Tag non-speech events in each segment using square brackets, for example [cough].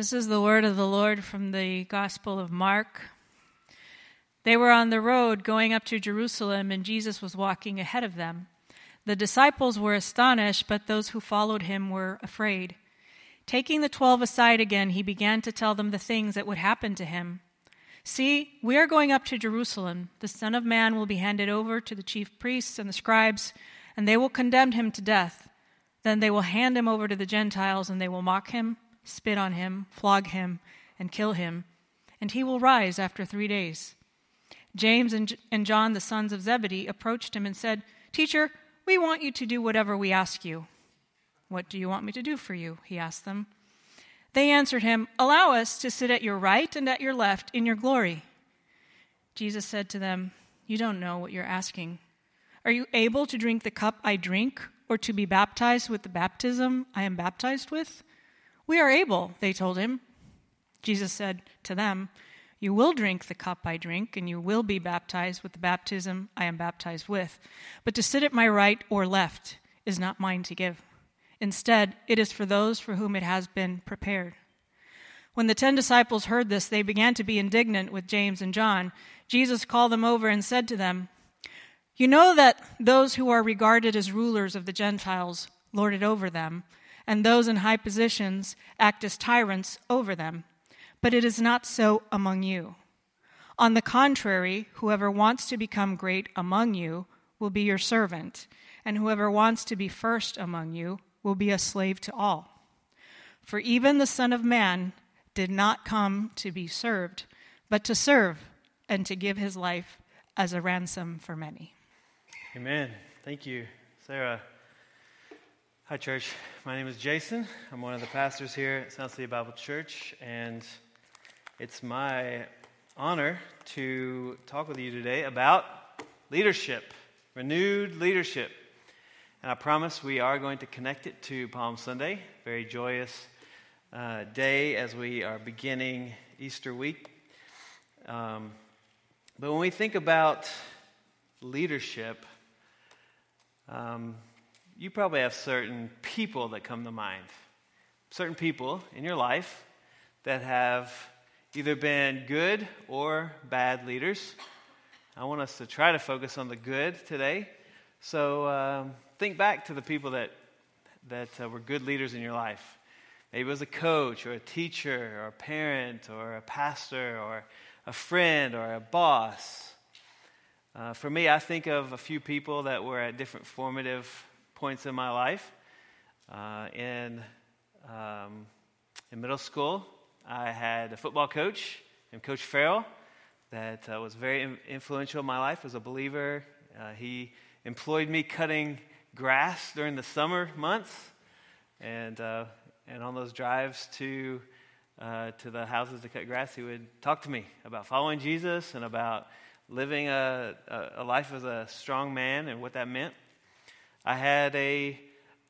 This is the word of the Lord from the Gospel of Mark. They were on the road going up to Jerusalem, and Jesus was walking ahead of them. The disciples were astonished, but those who followed him were afraid. Taking the twelve aside again, he began to tell them the things that would happen to him. See, we are going up to Jerusalem. The Son of Man will be handed over to the chief priests and the scribes, and they will condemn him to death. Then they will hand him over to the Gentiles, and they will mock him, spit on him, flog him, and kill him. And he will rise after three days. James and and John, the sons of Zebedee, approached him and said, Teacher, we want you to do whatever we ask you. What do you want me to do for you? He asked them. They answered him, Allow us to sit at your right and at your left in your glory. Jesus said to them, You don't know what you're asking. Are you able to drink the cup I drink, or to be baptized with the baptism I am baptized with? We are able, they told him. Jesus said to them, You will drink the cup I drink, and you will be baptized with the baptism I am baptized with. But to sit at my right or left is not mine to give. Instead, it is for those for whom it has been prepared. When the ten disciples heard this, they began to be indignant with James and John. Jesus called them over and said to them, You know that those who are regarded as rulers of the Gentiles lord it over them, and those in high positions act as tyrants over them. But it is not so among you. On the contrary, whoever wants to become great among you will be your servant, and whoever wants to be first among you will be a slave to all. For even the Son of Man did not come to be served, but to serve and to give his life as a ransom for many. Amen. Thank you, Sarah. Hi, church. My name is Jason. I'm one of the pastors here at South City Bible Church, and it's my honor to talk with you today about leadership, renewed leadership. And I promise we are going to connect it to Palm Sunday, very joyous uh, day as we are beginning Easter week. Um, but when we think about leadership, um, you probably have certain people that come to mind. Certain people in your life that have either been good or bad leaders. I want us to try to focus on the good today. So, um, think back to the people that, that uh, were good leaders in your life. Maybe it was a coach or a teacher or a parent or a pastor or a friend or a boss. Uh, for me, I think of a few people that were at different formative points in my life. Uh, in, um, in middle school, I had a football coach named Coach Farrell that uh, was very influential in my life as a believer. Uh, he employed me cutting grass during the summer months, and uh, and on those drives to uh, to the houses to cut grass, he would talk to me about following Jesus and about living a, a, life as a strong man and what that meant. I had a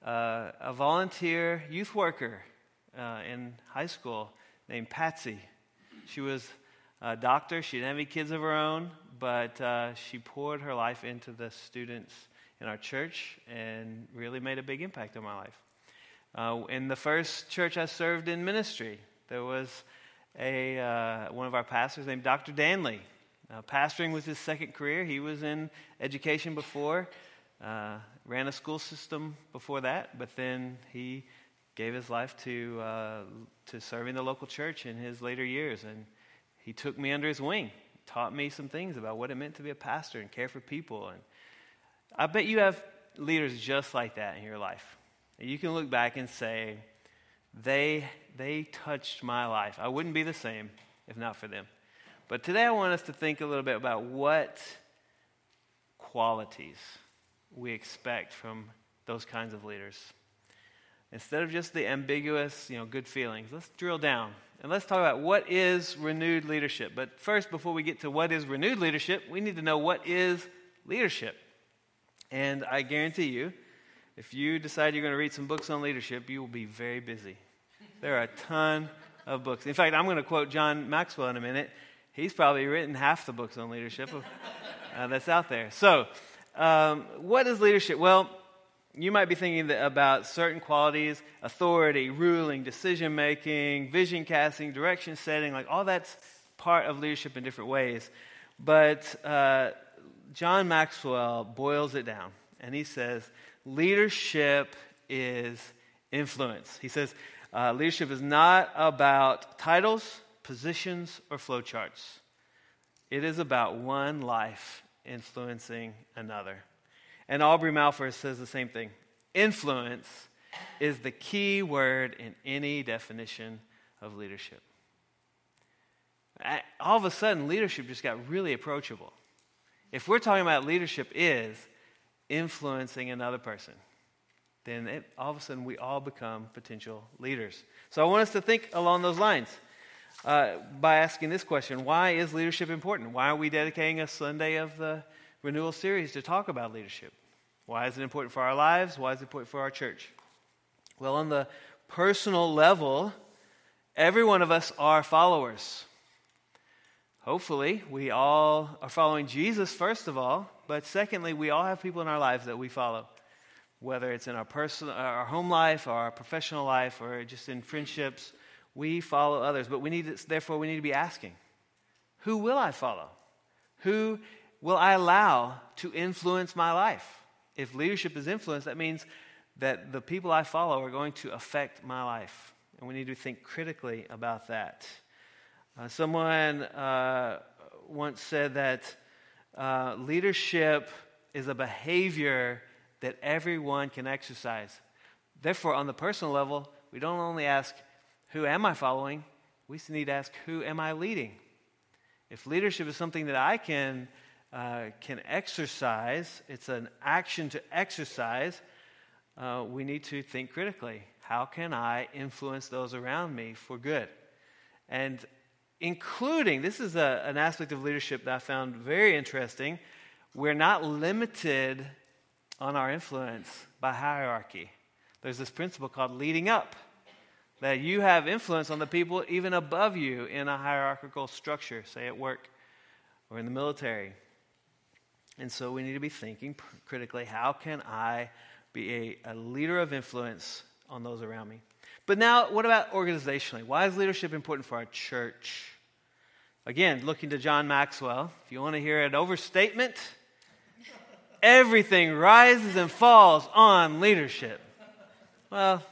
uh, a volunteer youth worker uh, in high school named Patsy. She was a doctor. She didn't have any kids of her own, but uh, she poured her life into the students in our church and really made a big impact on my life. Uh, in the first church I served in ministry, there was a, uh, one of our pastors named Dr. Danley. Pastoring was his second career. He was in education before, uh, ran a school system before that, but then he gave his life to, uh, to serving the local church in his later years. And he took me under his wing, taught me some things about what it meant to be a pastor and care for people. And I bet you have leaders just like that in your life. You can look back and say, they, they touched my life. I wouldn't be the same if not for them. But today I want us to think a little bit about what qualities we expect from those kinds of leaders. Instead of just the ambiguous, you know, good feelings, let's drill down and let's talk about what is renewed leadership. But first, before we get to what is renewed leadership, we need to know what is leadership. And I guarantee you, if you decide you're going to read some books on leadership, you will be very busy. There are a ton of books. In fact, I'm going to quote John Maxwell in a minute. He's probably written half the books on leadership [laughs] uh, that's out there. So, um, what is leadership? Well, you might be thinking about certain qualities authority, ruling, decision making, vision casting, direction setting like all that's part of leadership in different ways. But uh, John Maxwell boils it down and he says leadership is influence. He says uh, leadership is not about titles, positions, or flowcharts. It is about one life influencing another. And Aubrey Malphurs says the same thing. Influence is the key word in any definition of leadership. All of a sudden, leadership just got really approachable. If we're talking about leadership is influencing another person, then it, all of a sudden we all become potential leaders. So I want us to think along those lines uh, by asking this question Why is leadership important? Why are we dedicating a Sunday of the renewal series to talk about leadership? Why is it important for our lives? Why is it important for our church? Well, on the personal level, every one of us are followers. Hopefully, we all are following Jesus, first of all, but secondly, we all have people in our lives that we follow, whether it's in our personal, our home life, or our professional life, or just in friendships. We follow others, but we need to, therefore we need to be asking, who will I follow? Who will I allow to influence my life? if leadership is influence, that means that the people I follow are going to affect my life. And we need to think critically about that. Uh, someone uh, once said that uh, leadership is a behavior that everyone can exercise. Therefore, on the personal level, we don't only ask, Who am I following? We need to ask, Who am I leading? If leadership is something that I can uh, can exercise, it's an action to exercise, uh, we need to think critically. How can I influence those around me for good? And including, this is a, an aspect of leadership that I found very interesting. We're not limited on our influence by hierarchy. There's this principle called leading up, that you have influence on the people even above you in a hierarchical structure, say at work or in the military. And so we need to be thinking critically how can I be a, a leader of influence on those around me? But now, what about organizationally? Why is leadership important for our church? Again, looking to John Maxwell, if you want to hear an overstatement, everything rises and falls on leadership. Well,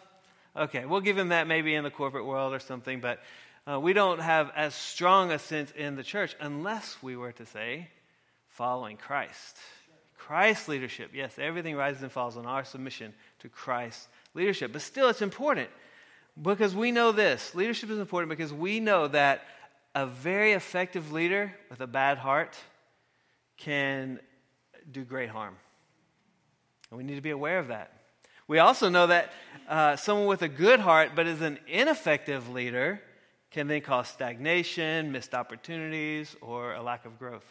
okay, we'll give him that maybe in the corporate world or something, but uh, we don't have as strong a sense in the church unless we were to say following Christ. Christ's leadership, yes, everything rises and falls on our submission to Christ's leadership. But still, it's important because we know this. Leadership is important because we know that a very effective leader with a bad heart can do great harm. And we need to be aware of that. We also know that uh, someone with a good heart but is an ineffective leader can then cause stagnation, missed opportunities, or a lack of growth.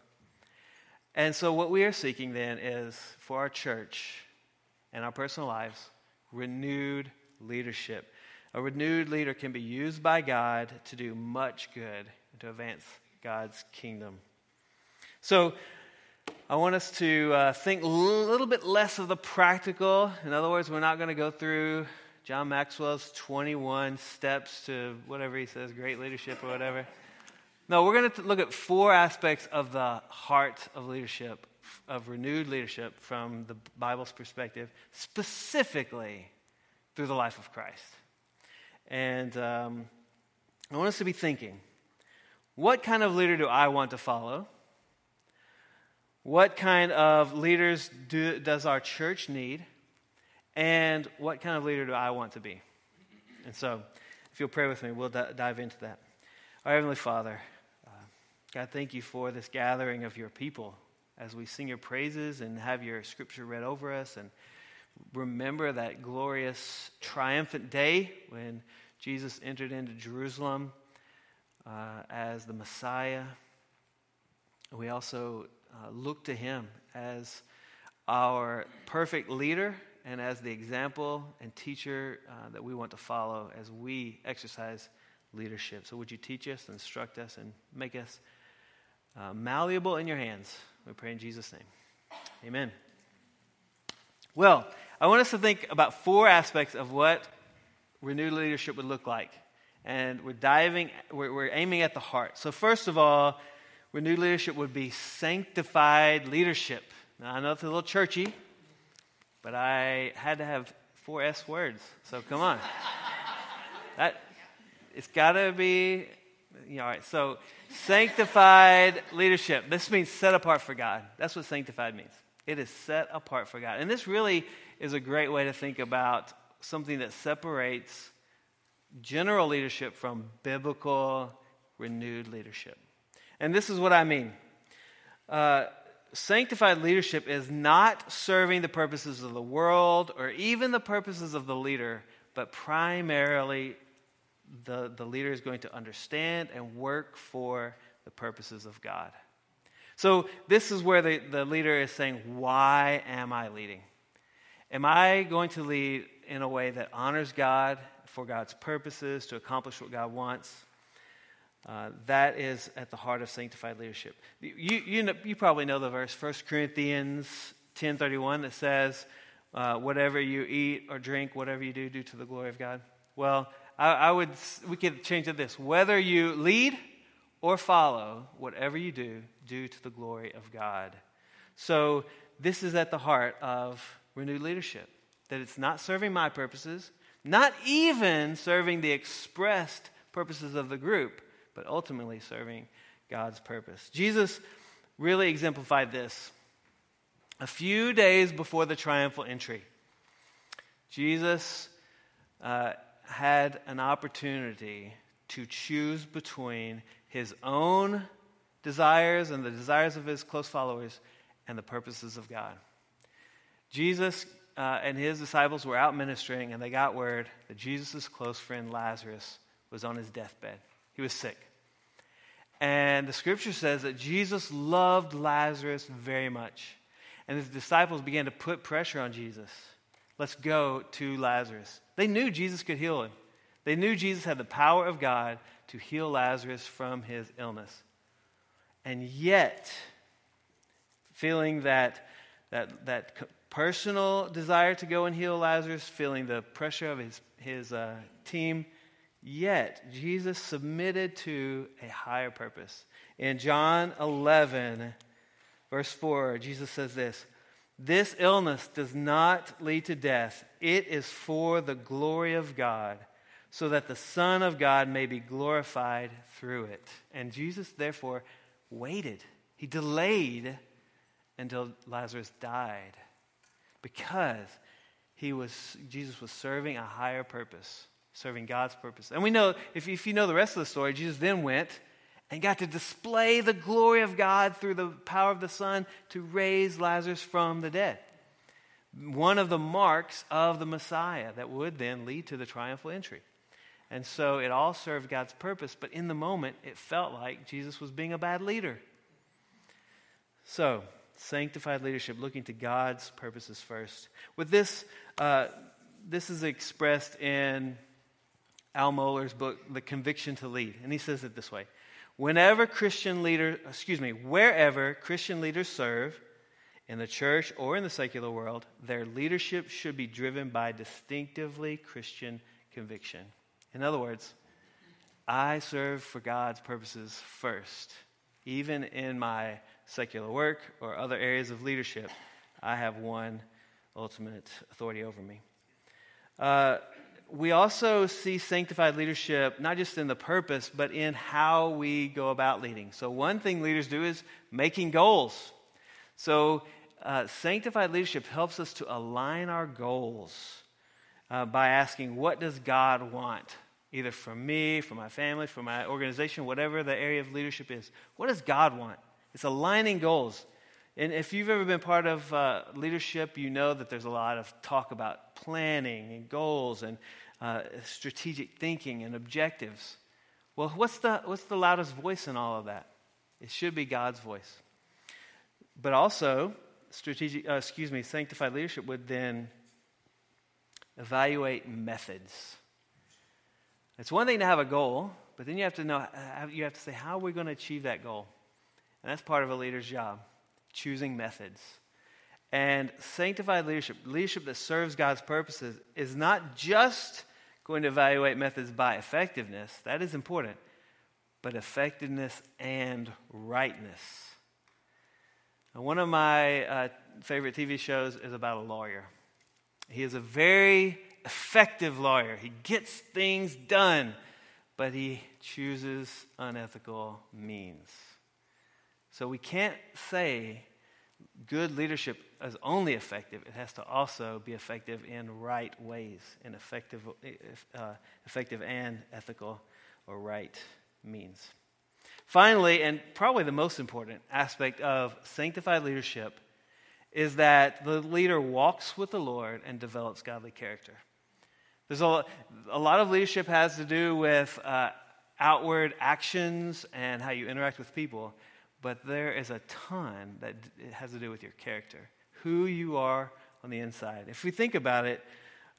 And so, what we are seeking then is for our church and our personal lives renewed leadership. A renewed leader can be used by God to do much good and to advance God's kingdom. So, I want us to uh, think a little bit less of the practical. In other words, we're not going to go through John Maxwell's 21 steps to whatever he says, great leadership or whatever. No, we're going to look at four aspects of the heart of leadership, of renewed leadership from the Bible's perspective, specifically through the life of Christ. And um, I want us to be thinking what kind of leader do I want to follow? What kind of leaders do, does our church need? And what kind of leader do I want to be? And so, if you'll pray with me, we'll d- dive into that. Our Heavenly Father, God, thank you for this gathering of your people as we sing your praises and have your scripture read over us and remember that glorious triumphant day when Jesus entered into Jerusalem uh, as the Messiah. We also uh, look to him as our perfect leader and as the example and teacher uh, that we want to follow as we exercise leadership. So, would you teach us, instruct us, and make us uh, malleable in your hands. We pray in Jesus' name. Amen. Well, I want us to think about four aspects of what renewed leadership would look like. And we're diving, we're, we're aiming at the heart. So, first of all, renewed leadership would be sanctified leadership. Now, I know it's a little churchy, but I had to have four S words. So, come on. that, it's got to be, you know, all right. So, sanctified leadership. This means set apart for God. That's what sanctified means. It is set apart for God. And this really is a great way to think about something that separates general leadership from biblical renewed leadership. And this is what I mean. Uh, sanctified leadership is not serving the purposes of the world or even the purposes of the leader, but primarily the, the leader is going to understand and work for the purposes of God. So, this is where the, the leader is saying, Why am I leading? Am I going to lead in a way that honors God for God's purposes to accomplish what God wants? Uh, that is at the heart of sanctified leadership. You, you, know, you probably know the verse, 1 Corinthians 10.31, that says, uh, whatever you eat or drink, whatever you do, do to the glory of God. Well, I, I would, we could change it this. Whether you lead or follow, whatever you do, do to the glory of God. So this is at the heart of renewed leadership. That it's not serving my purposes, not even serving the expressed purposes of the group, but ultimately serving God's purpose. Jesus really exemplified this. A few days before the triumphal entry, Jesus uh, had an opportunity to choose between his own desires and the desires of his close followers and the purposes of God. Jesus uh, and his disciples were out ministering, and they got word that Jesus' close friend Lazarus was on his deathbed. He was sick. And the scripture says that Jesus loved Lazarus very much. And his disciples began to put pressure on Jesus. Let's go to Lazarus. They knew Jesus could heal him, they knew Jesus had the power of God to heal Lazarus from his illness. And yet, feeling that, that, that personal desire to go and heal Lazarus, feeling the pressure of his, his uh, team, yet Jesus submitted to a higher purpose. In John 11, verse 4, Jesus says this This illness does not lead to death, it is for the glory of God, so that the Son of God may be glorified through it. And Jesus, therefore, waited, he delayed until Lazarus died because he was, Jesus was serving a higher purpose, serving God's purpose. And we know, if, if you know the rest of the story, Jesus then went and got to display the glory of God through the power of the Son to raise Lazarus from the dead. One of the marks of the Messiah that would then lead to the triumphal entry. And so it all served God's purpose, but in the moment, it felt like Jesus was being a bad leader. So, sanctified leadership, looking to God's purposes first. With this, uh, this is expressed in Al Mohler's book, The Conviction to Lead. And he says it this way Whenever Christian leaders, excuse me, wherever Christian leaders serve, in the church or in the secular world, their leadership should be driven by distinctively Christian conviction. In other words, I serve for God's purposes first, even in my secular work or other areas of leadership, I have one ultimate authority over me. Uh, we also see sanctified leadership not just in the purpose, but in how we go about leading. So, one thing leaders do is making goals. So, uh, sanctified leadership helps us to align our goals uh, by asking, What does God want? Either from me, from my family, from my organization, whatever the area of leadership is. What does God want? It's aligning goals. And if you've ever been part of uh, leadership, you know that there's a lot of talk about planning and goals and uh, strategic thinking and objectives. Well, what's the, what's the loudest voice in all of that? It should be God's voice. But also, strategic, uh, excuse me, sanctified leadership would then evaluate methods. It's one thing to have a goal, but then you have to know, uh, you have to say, how are we going to achieve that goal? And that's part of a leader's job choosing methods. And sanctified leadership, leadership that serves God's purposes, is not just going to evaluate methods by effectiveness, that is important, but effectiveness and rightness. Now, one of my uh, favorite TV shows is about a lawyer. He is a very effective lawyer, he gets things done, but he chooses unethical means. So we can't say good leadership is only effective. It has to also be effective in right ways, in effective, uh, effective and ethical or right means. Finally, and probably the most important aspect of sanctified leadership is that the leader walks with the Lord and develops godly character. There's a, a lot of leadership has to do with uh, outward actions and how you interact with people but there is a ton that has to do with your character, who you are on the inside. If we think about it,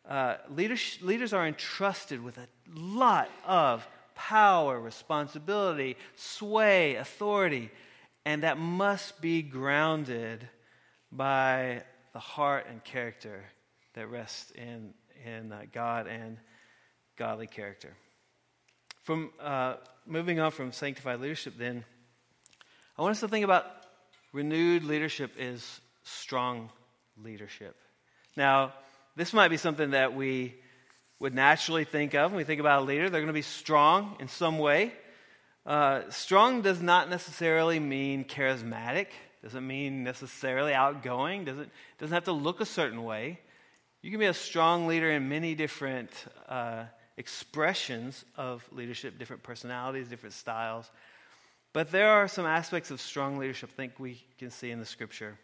uh, leaders, leaders are entrusted with a lot of power, responsibility, sway, authority, and that must be grounded by the heart and character that rests in, in uh, God and godly character. From uh, moving on from sanctified leadership, then. I want us to think about renewed leadership is strong leadership. Now, this might be something that we would naturally think of when we think about a leader. They're going to be strong in some way. Uh, strong does not necessarily mean charismatic, doesn't mean necessarily outgoing, doesn't, doesn't have to look a certain way. You can be a strong leader in many different uh, expressions of leadership, different personalities, different styles. But there are some aspects of strong leadership I think we can see in the scripture.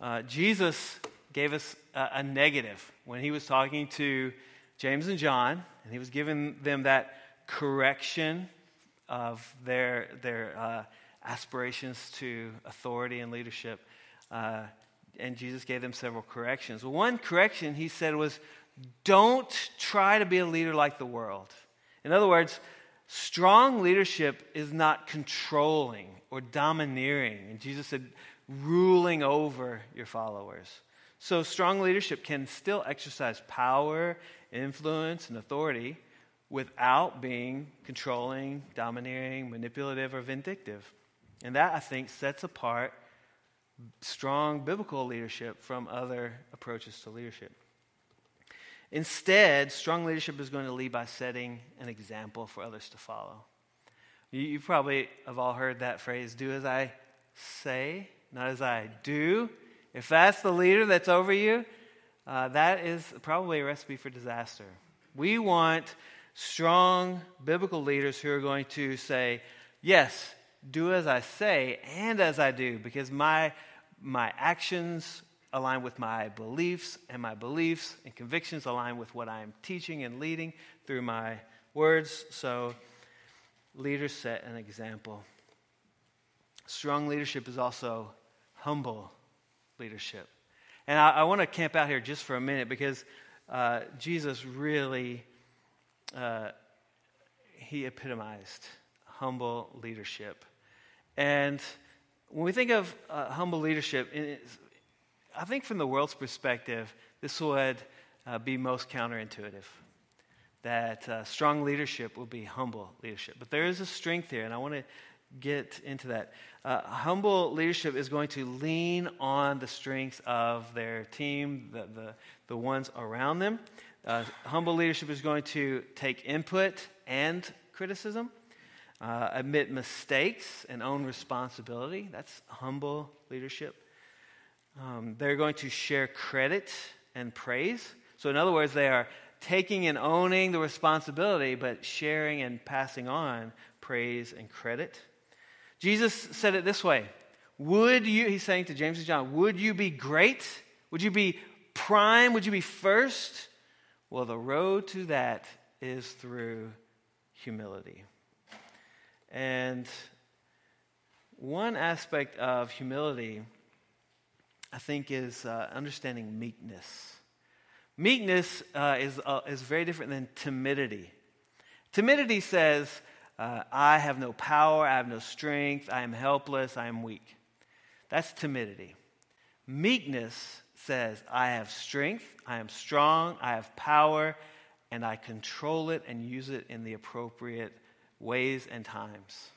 Uh, Jesus gave us a, a, negative when he was talking to James and John, and he was giving them that correction of their, their uh, aspirations to authority and leadership. Uh, and Jesus gave them several corrections. One correction he said was, Don't try to be a leader like the world. In other words, Strong leadership is not controlling or domineering. And Jesus said, ruling over your followers. So, strong leadership can still exercise power, influence, and authority without being controlling, domineering, manipulative, or vindictive. And that, I think, sets apart strong biblical leadership from other approaches to leadership. Instead, strong leadership is going to lead by setting an example for others to follow. You, you probably have all heard that phrase do as I say, not as I do. If that's the leader that's over you, uh, that is probably a recipe for disaster. We want strong biblical leaders who are going to say, Yes, do as I say and as I do, because my, my actions align with my beliefs, and my beliefs and convictions align with what I'm teaching and leading through my words. So, leaders set an example. Strong leadership is also humble leadership. And I, I want to camp out here just for a minute because uh, Jesus really uh, he epitomized humble leadership. And when we think of uh, humble leadership, I think from the world's perspective, this would uh, be most counterintuitive. That uh, strong leadership will be humble leadership. But there is a strength here, and I want to get into that. Uh, humble leadership is going to lean on the strengths of their team, the, the, the ones around them. Uh, humble leadership is going to take input and criticism, uh, admit mistakes, and own responsibility. That's humble leadership. Um, they're going to share credit and praise. So, in other words, they are taking and owning the responsibility, but sharing and passing on praise and credit. Jesus said it this way Would you, he's saying to James and John, would you be great? Would you be prime? Would you be first? Well, the road to that is through humility. And one aspect of humility I think, is uh, understanding meekness. Meekness uh, is, uh, is very different than timidity. Timidity says, uh, I have no power, I have no strength, I am helpless, I am weak. That's timidity. Meekness says, I have strength, I am strong, I have power, and I control it and use it in the appropriate ways and times.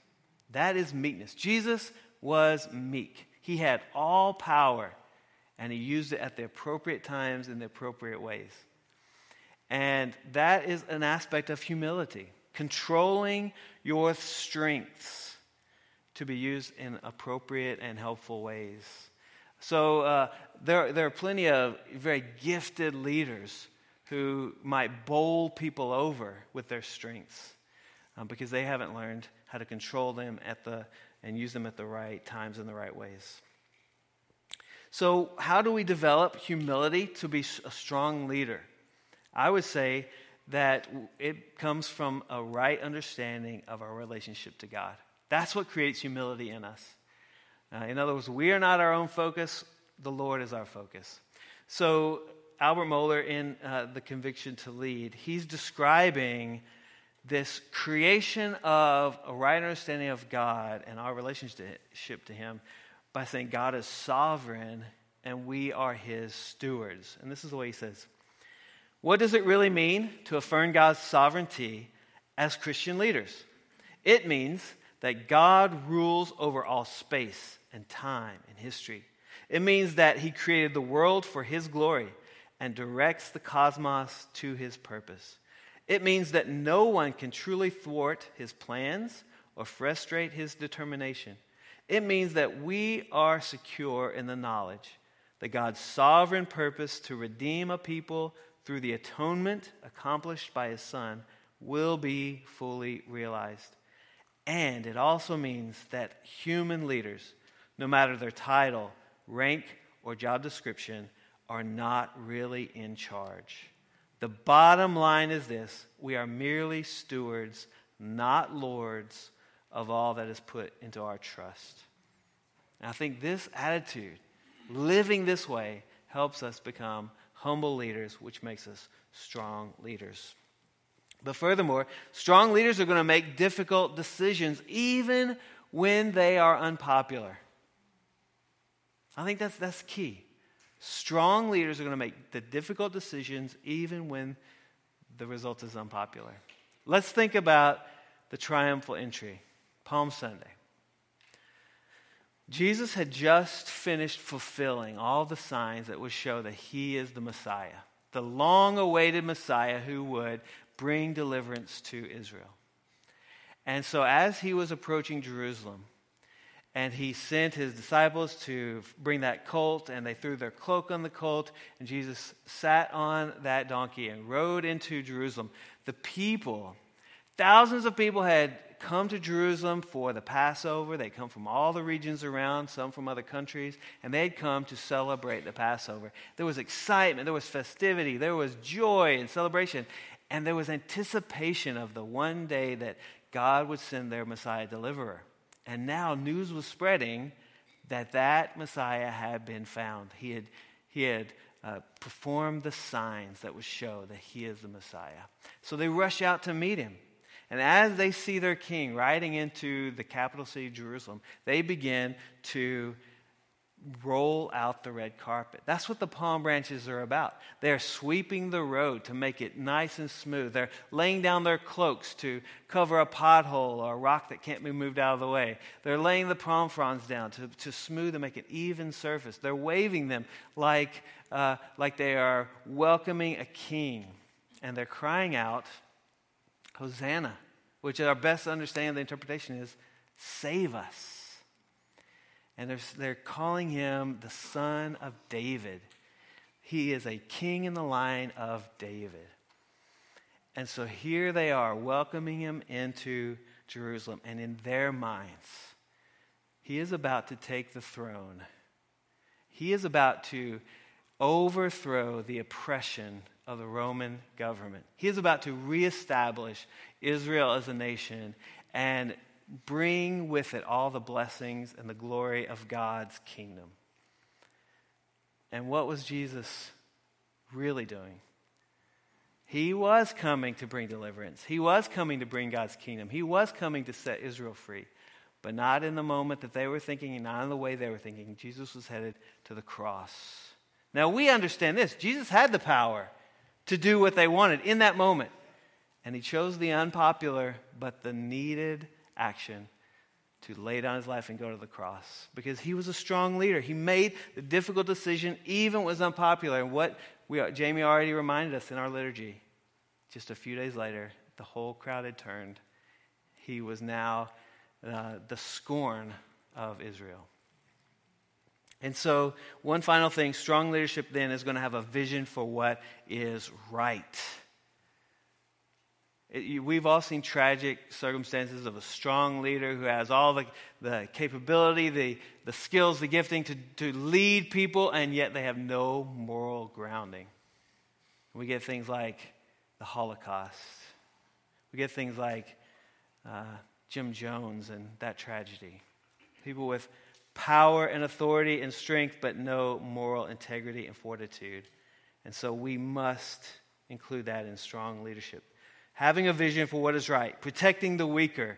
That is meekness. Jesus was meek. He had all power, and he used it at the appropriate times in the appropriate ways. And that is an aspect of humility, controlling your strengths to be used in appropriate and helpful ways. So uh, there, there are plenty of very gifted leaders who might bowl people over with their strengths um, because they haven't learned how to control them at the, and use them at the right times in the right ways. So, how do we develop humility to be a strong leader? I would say that it comes from a right understanding of our relationship to God. That's what creates humility in us. Uh, in other words, we are not our own focus, the Lord is our focus. So, Albert Mohler, in uh, The Conviction to Lead, he's describing this creation of a right understanding of God and our relationship to Him by saying God is sovereign and we are His stewards. And this is the way he says What does it really mean to affirm God's sovereignty as Christian leaders? It means that God rules over all space and time and history. It means that He created the world for His glory and directs the cosmos to His purpose. It means that no one can truly thwart His plans or frustrate His determination. It means that we are secure in the knowledge that God's sovereign purpose to redeem a people through the atonement accomplished by His Son will be fully realized. And it also means that human leaders, no matter their title, rank, or job description, are not really in charge. The bottom line is this we are merely stewards, not lords, of all that is put into our trust. And I think this attitude, living this way, helps us become humble leaders, which makes us strong leaders. But furthermore, strong leaders are going to make difficult decisions even when they are unpopular. I think that's, that's key. Strong leaders are going to make the difficult decisions even when the result is unpopular. Let's think about the triumphal entry, Palm Sunday. Jesus had just finished fulfilling all the signs that would show that he is the Messiah, the long awaited Messiah who would bring deliverance to Israel. And so, as he was approaching Jerusalem, and he sent his disciples to bring that colt, and they threw their cloak on the colt, and Jesus sat on that donkey and rode into Jerusalem. The people, thousands of people had come to Jerusalem for the Passover. They'd come from all the regions around, some from other countries, and they'd come to celebrate the Passover. There was excitement, there was festivity, there was joy and celebration, and there was anticipation of the one day that God would send their Messiah deliverer. And now news was spreading that that Messiah had been found. He had, he had uh, performed the signs that would show that he is the Messiah. So they rush out to meet him. And as they see their king riding into the capital city, Jerusalem, they begin to roll out the red carpet. That's what the palm branches are about. They're sweeping the road to make it nice and smooth. They're laying down their cloaks to cover a pothole or a rock that can't be moved out of the way. They're laying the palm fronds down to, to smooth and make an even surface. They're waving them like, uh, like they are welcoming a king. And they're crying out, Hosanna, which our best understanding of the interpretation is, save us and they're, they're calling him the son of David. He is a king in the line of David. And so here they are welcoming him into Jerusalem, and in their minds, he is about to take the throne. He is about to overthrow the oppression of the Roman government. He is about to reestablish Israel as a nation and bring with it all the blessings and the glory of God's kingdom. And what was Jesus really doing? He was coming to bring deliverance. He was coming to bring God's kingdom. He was coming to set Israel free. but not in the moment that they were thinking and not in the way they were thinking. Jesus was headed to the cross. Now we understand this Jesus had the power to do what they wanted in that moment. And he chose the unpopular but the needed action to lay down his life and go to the cross because he was a strong leader. He made the difficult decision, even was unpopular. And what we, Jamie already reminded us in our liturgy, just a few days later, the whole crowd had turned. He was now uh, the scorn of Israel. And so, one final thing strong leadership then is going to have a vision for what is right. It, we've all seen tragic circumstances of a strong leader who has all the, the capability, the, the skills, the gifting to, to lead people, and yet they have no moral grounding. We get things like the Holocaust. We get things like uh, Jim Jones and that tragedy. People with power and authority and strength, but no moral integrity and fortitude. And so we must include that in strong leadership. Having a vision for what is right, protecting the weaker,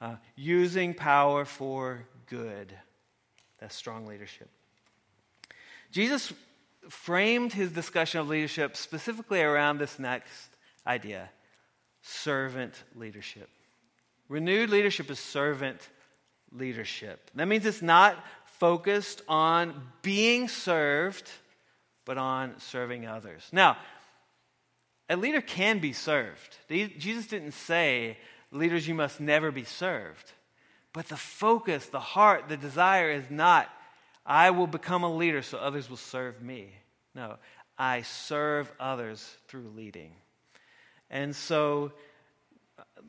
uh, using power for good. That's strong leadership. Jesus framed his discussion of leadership specifically around this next idea servant leadership. Renewed leadership is servant leadership. That means it's not focused on being served, but on serving others. Now, a leader can be served. Jesus didn't say, leaders, you must never be served. But the focus, the heart, the desire is not, I will become a leader so others will serve me. No, I serve others through leading. And so,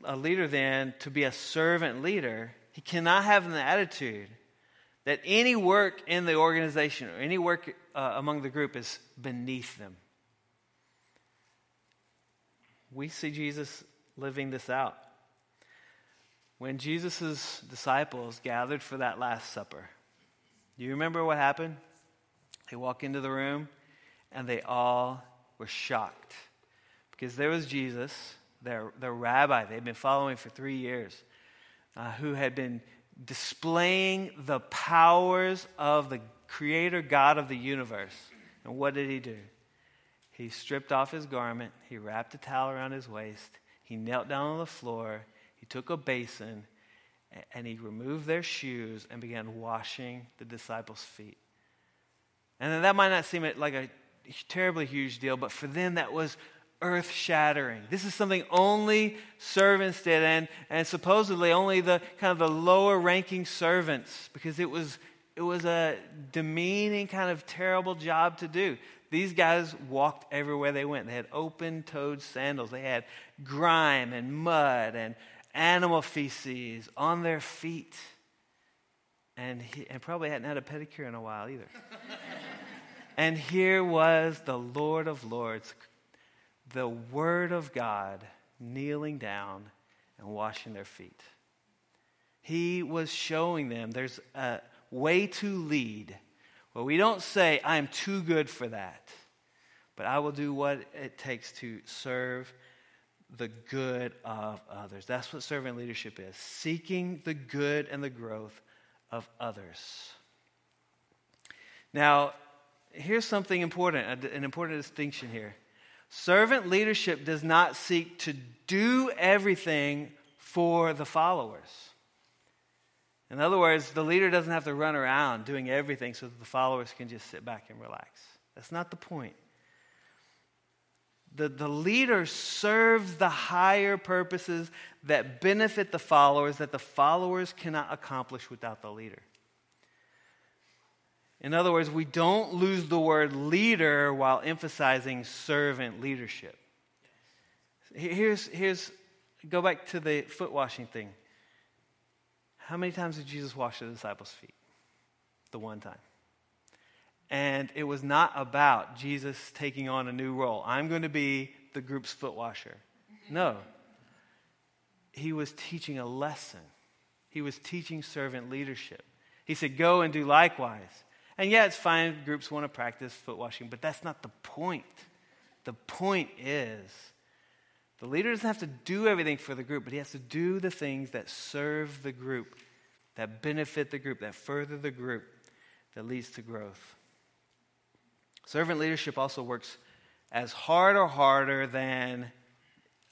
a leader then, to be a servant leader, he cannot have an attitude that any work in the organization or any work uh, among the group is beneath them. We see Jesus living this out. When Jesus' disciples gathered for that Last Supper, do you remember what happened? They walk into the room and they all were shocked because there was Jesus, their, their rabbi, they'd been following for three years uh, who had been displaying the powers of the creator God of the universe. And what did he do? He stripped off his garment, he wrapped a towel around his waist, he knelt down on the floor, he took a basin, and he removed their shoes and began washing the disciples' feet. And that might not seem like a terribly huge deal, but for them that was earth shattering. This is something only servants did, and, and supposedly only the kind of the lower ranking servants, because it was, it was a demeaning, kind of terrible job to do. These guys walked everywhere they went. They had open toed sandals, they had grime and mud and animal feces on their feet. And, he, and probably hadn't had a pedicure in a while either. [laughs] and here was the Lord of Lords the Word of God kneeling down and washing their feet. He was showing them there's a way to lead. Well, we don't say, I am too good for that, but I will do what it takes to serve the good of others. That's what servant leadership is seeking the good and the growth of others. Now, here's something important, an important distinction here. Servant leadership does not seek to do everything for the followers. In other words, the leader doesn't have to run around doing everything so that the followers can just sit back and relax. That's not the point. The, the leader serves the higher purposes that benefit the followers that the followers cannot accomplish without the leader. In other words, we don't lose the word leader while emphasizing servant leadership. Here's, here's go back to the foot washing thing. How many times did Jesus wash the disciples' feet? The one time. And it was not about Jesus taking on a new role. I'm going to be the group's foot washer. No. He was teaching a lesson, he was teaching servant leadership. He said, Go and do likewise. And yeah, it's fine groups want to practice foot washing, but that's not the point. The point is the leader doesn't have to do everything for the group, but he has to do the things that serve the group, that benefit the group, that further the group, that leads to growth. Servant leadership also works as hard or harder than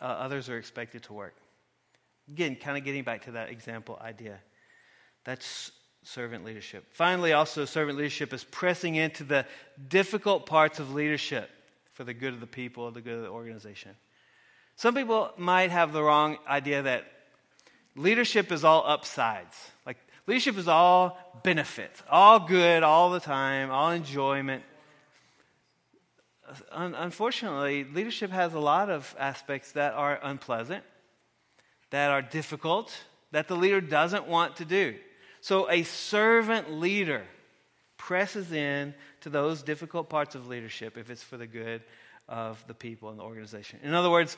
uh, others are expected to work. Again, kind of getting back to that example idea. That's servant leadership. Finally, also, servant leadership is pressing into the difficult parts of leadership for the good of the people, the good of the organization. Some people might have the wrong idea that leadership is all upsides. Like, leadership is all benefits, all good all the time, all enjoyment. Unfortunately, leadership has a lot of aspects that are unpleasant, that are difficult, that the leader doesn't want to do. So a servant leader presses in to those difficult parts of leadership if it's for the good of the people and the organization. In other words,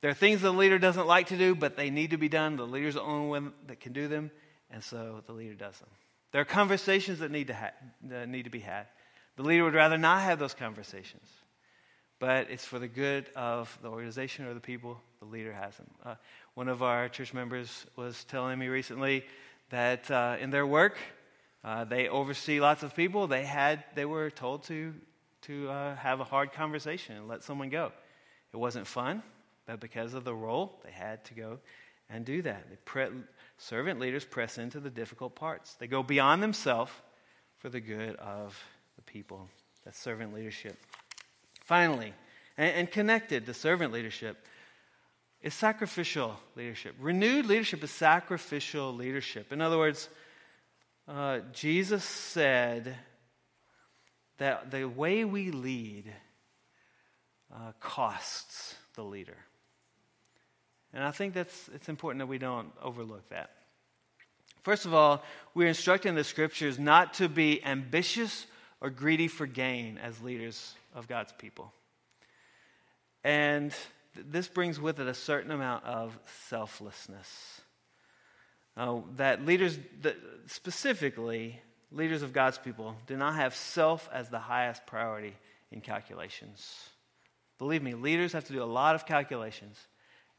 there are things the leader doesn't like to do, but they need to be done. The leader's the only one that can do them, and so the leader does them. There are conversations that need to, ha- that need to be had. The leader would rather not have those conversations, but it's for the good of the organization or the people. The leader has them. Uh, one of our church members was telling me recently that uh, in their work, uh, they oversee lots of people. They had, they were told to to uh, have a hard conversation and let someone go. It wasn't fun, but because of the role, they had to go and do that. Pre- servant leaders press into the difficult parts. They go beyond themselves for the good of the people. That's servant leadership. Finally, and, and connected to servant leadership, is sacrificial leadership. Renewed leadership is sacrificial leadership. In other words, uh, Jesus said that the way we lead uh, costs the leader. And I think that's it's important that we don't overlook that. First of all, we're instructed in the scriptures not to be ambitious or greedy for gain as leaders of God's people. And this brings with it a certain amount of selflessness. Uh, that leaders, that specifically leaders of God's people, do not have self as the highest priority in calculations. Believe me, leaders have to do a lot of calculations.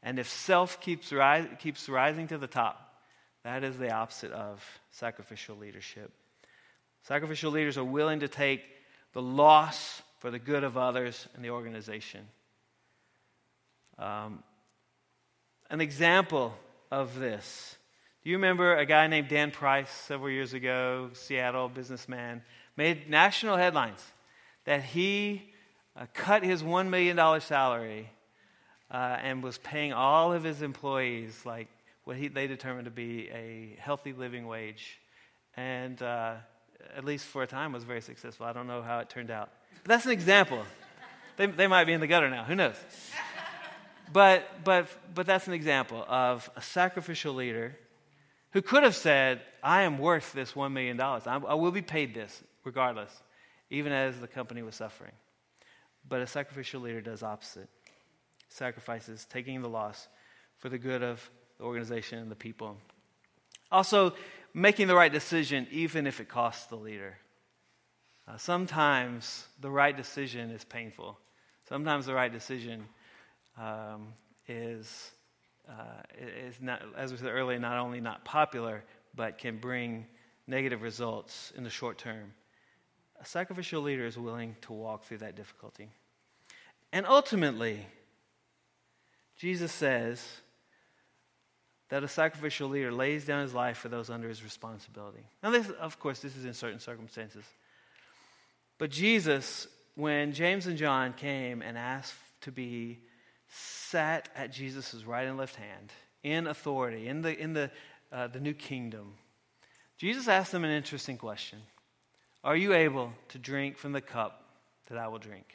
And if self keeps, ri- keeps rising to the top, that is the opposite of sacrificial leadership. Sacrificial leaders are willing to take the loss for the good of others and the organization. Um, an example of this. Do you remember a guy named Dan Price several years ago, Seattle businessman, made national headlines that he uh, cut his $1 million salary uh, and was paying all of his employees like what he, they determined to be a healthy living wage. And uh, at least for a time was very successful. I don't know how it turned out. But that's an example. they, they might be in the gutter now. Who knows? But, but, but that's an example of a sacrificial leader who could have said, I am worth this $1 million. I, I will be paid this regardless, even as the company was suffering. But a sacrificial leader does opposite sacrifices, taking the loss for the good of the organization and the people. Also, making the right decision, even if it costs the leader. Uh, sometimes the right decision is painful. Sometimes the right decision um, is, uh, is not, as we said earlier, not only not popular, but can bring negative results in the short term. A sacrificial leader is willing to walk through that difficulty. And ultimately, Jesus says that a sacrificial leader lays down his life for those under his responsibility. Now, this, of course, this is in certain circumstances. But Jesus, when James and John came and asked to be sat at Jesus' right and left hand in authority, in the, in the, uh, the new kingdom, Jesus asked them an interesting question Are you able to drink from the cup that I will drink?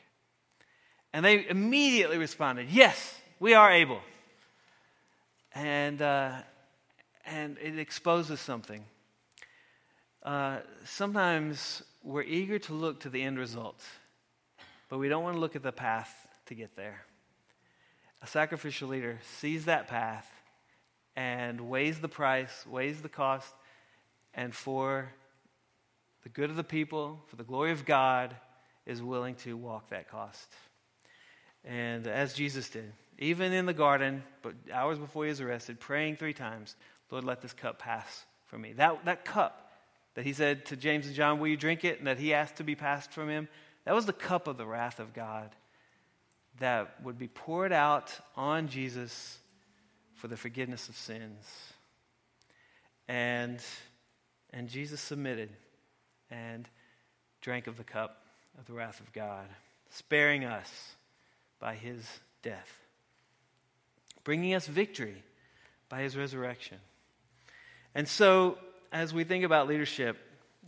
And they immediately responded, Yes, we are able. And, uh, and it exposes something. Uh, sometimes we're eager to look to the end result, but we don't want to look at the path to get there. A sacrificial leader sees that path and weighs the price, weighs the cost, and for the good of the people, for the glory of God, is willing to walk that cost. And as Jesus did, even in the garden, but hours before he was arrested, praying three times, Lord, let this cup pass from me. That, that cup that he said to James and John, Will you drink it? and that he asked to be passed from him, that was the cup of the wrath of God that would be poured out on Jesus for the forgiveness of sins. And, and Jesus submitted and drank of the cup of the wrath of God, sparing us by his death, bringing us victory by his resurrection. And so, as we think about leadership,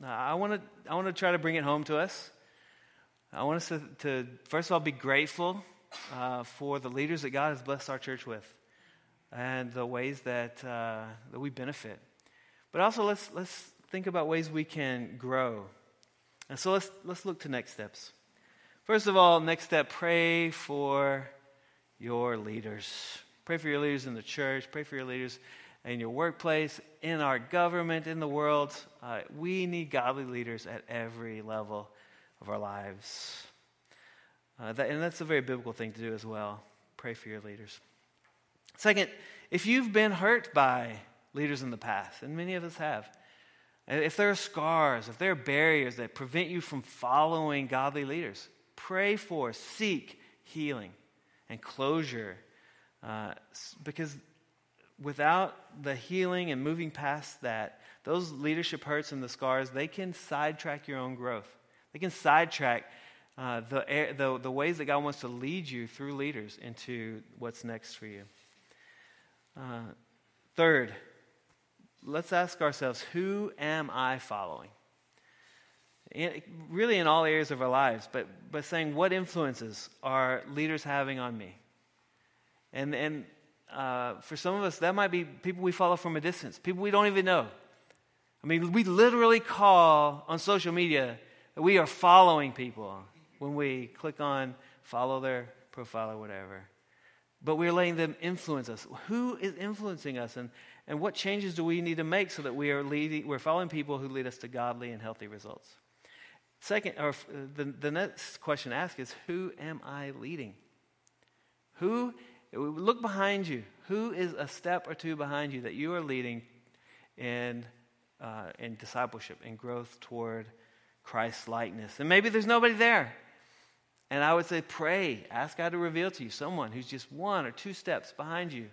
I want to I want to try to bring it home to us. I want us to, to first of all be grateful uh, for the leaders that God has blessed our church with, and the ways that uh, that we benefit. But also, let's let's think about ways we can grow. And so let's let's look to next steps. First of all, next step: pray for your leaders. Pray for your leaders in the church. Pray for your leaders in your workplace, in our government, in the world. Uh, we need godly leaders at every level of our lives. Uh, that, and that's a very biblical thing to do as well. Pray for your leaders. Second, if you've been hurt by leaders in the past, and many of us have, if there are scars, if there are barriers that prevent you from following godly leaders, pray for, seek healing and closure. Uh, because without the healing and moving past that, those leadership hurts and the scars, they can sidetrack your own growth. They can sidetrack uh, the, the, the ways that God wants to lead you through leaders into what's next for you. Uh, third, let's ask ourselves who am I following? In, really, in all areas of our lives, but, but saying what influences are leaders having on me? And, and uh, for some of us, that might be people we follow from a distance, people we don't even know. I mean, we literally call on social media that we are following people when we click on follow their profile or whatever. But we're letting them influence us. Who is influencing us? And, and what changes do we need to make so that we are leading, we're following people who lead us to godly and healthy results? Second, or the, the next question asked is Who am I leading? Who, look behind you. Who is a step or two behind you that you are leading in, uh, in discipleship and growth toward Christ's likeness? And maybe there's nobody there. And I would say, pray, ask God to reveal to you someone who's just one or two steps behind you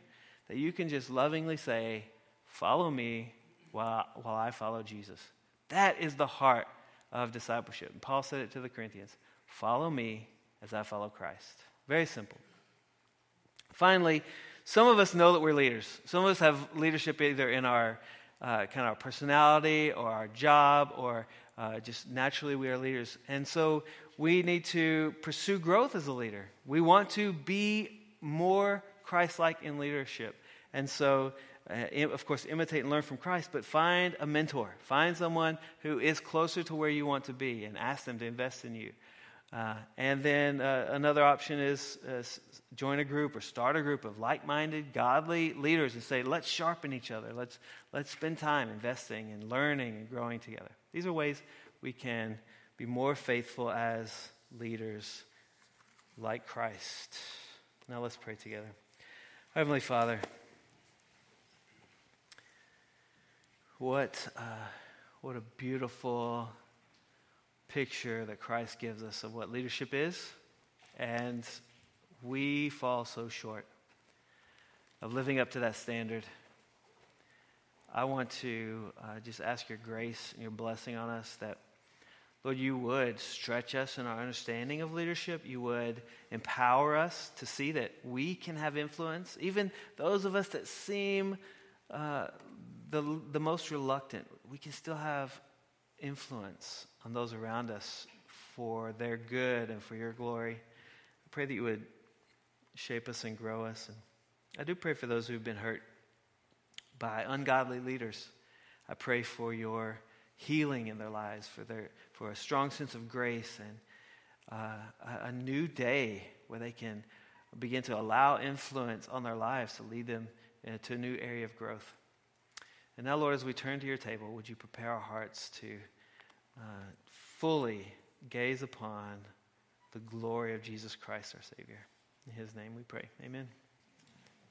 that you can just lovingly say, Follow me while, while I follow Jesus. That is the heart of discipleship. And Paul said it to the Corinthians Follow me as I follow Christ. Very simple. Finally, some of us know that we're leaders. Some of us have leadership either in our uh, kind of our personality or our job or uh, just naturally we are leaders. And so we need to pursue growth as a leader. We want to be more Christ like in leadership. And so, uh, of course, imitate and learn from Christ, but find a mentor. Find someone who is closer to where you want to be and ask them to invest in you. Uh, and then uh, another option is uh, join a group or start a group of like minded, godly leaders and say, let's sharpen each other. Let's, let's spend time investing and learning and growing together. These are ways we can be more faithful as leaders like Christ. Now let's pray together. Heavenly Father, what, uh, what a beautiful picture that Christ gives us of what leadership is. And we fall so short of living up to that standard. I want to uh, just ask your grace and your blessing on us that Lord, you would stretch us in our understanding of leadership. You would empower us to see that we can have influence. Even those of us that seem uh, the, the most reluctant, we can still have influence on those around us for their good and for your glory. I pray that you would shape us and grow us. And I do pray for those who've been hurt by ungodly leaders. I pray for your healing in their lives, for, their, for a strong sense of grace and uh, a, new day where they can begin to allow influence on their lives to lead them to a new area of growth. And now, Lord, as we turn to your table, would you prepare our hearts to uh, fully gaze upon the glory of Jesus Christ, our Savior? In his name we pray. Amen.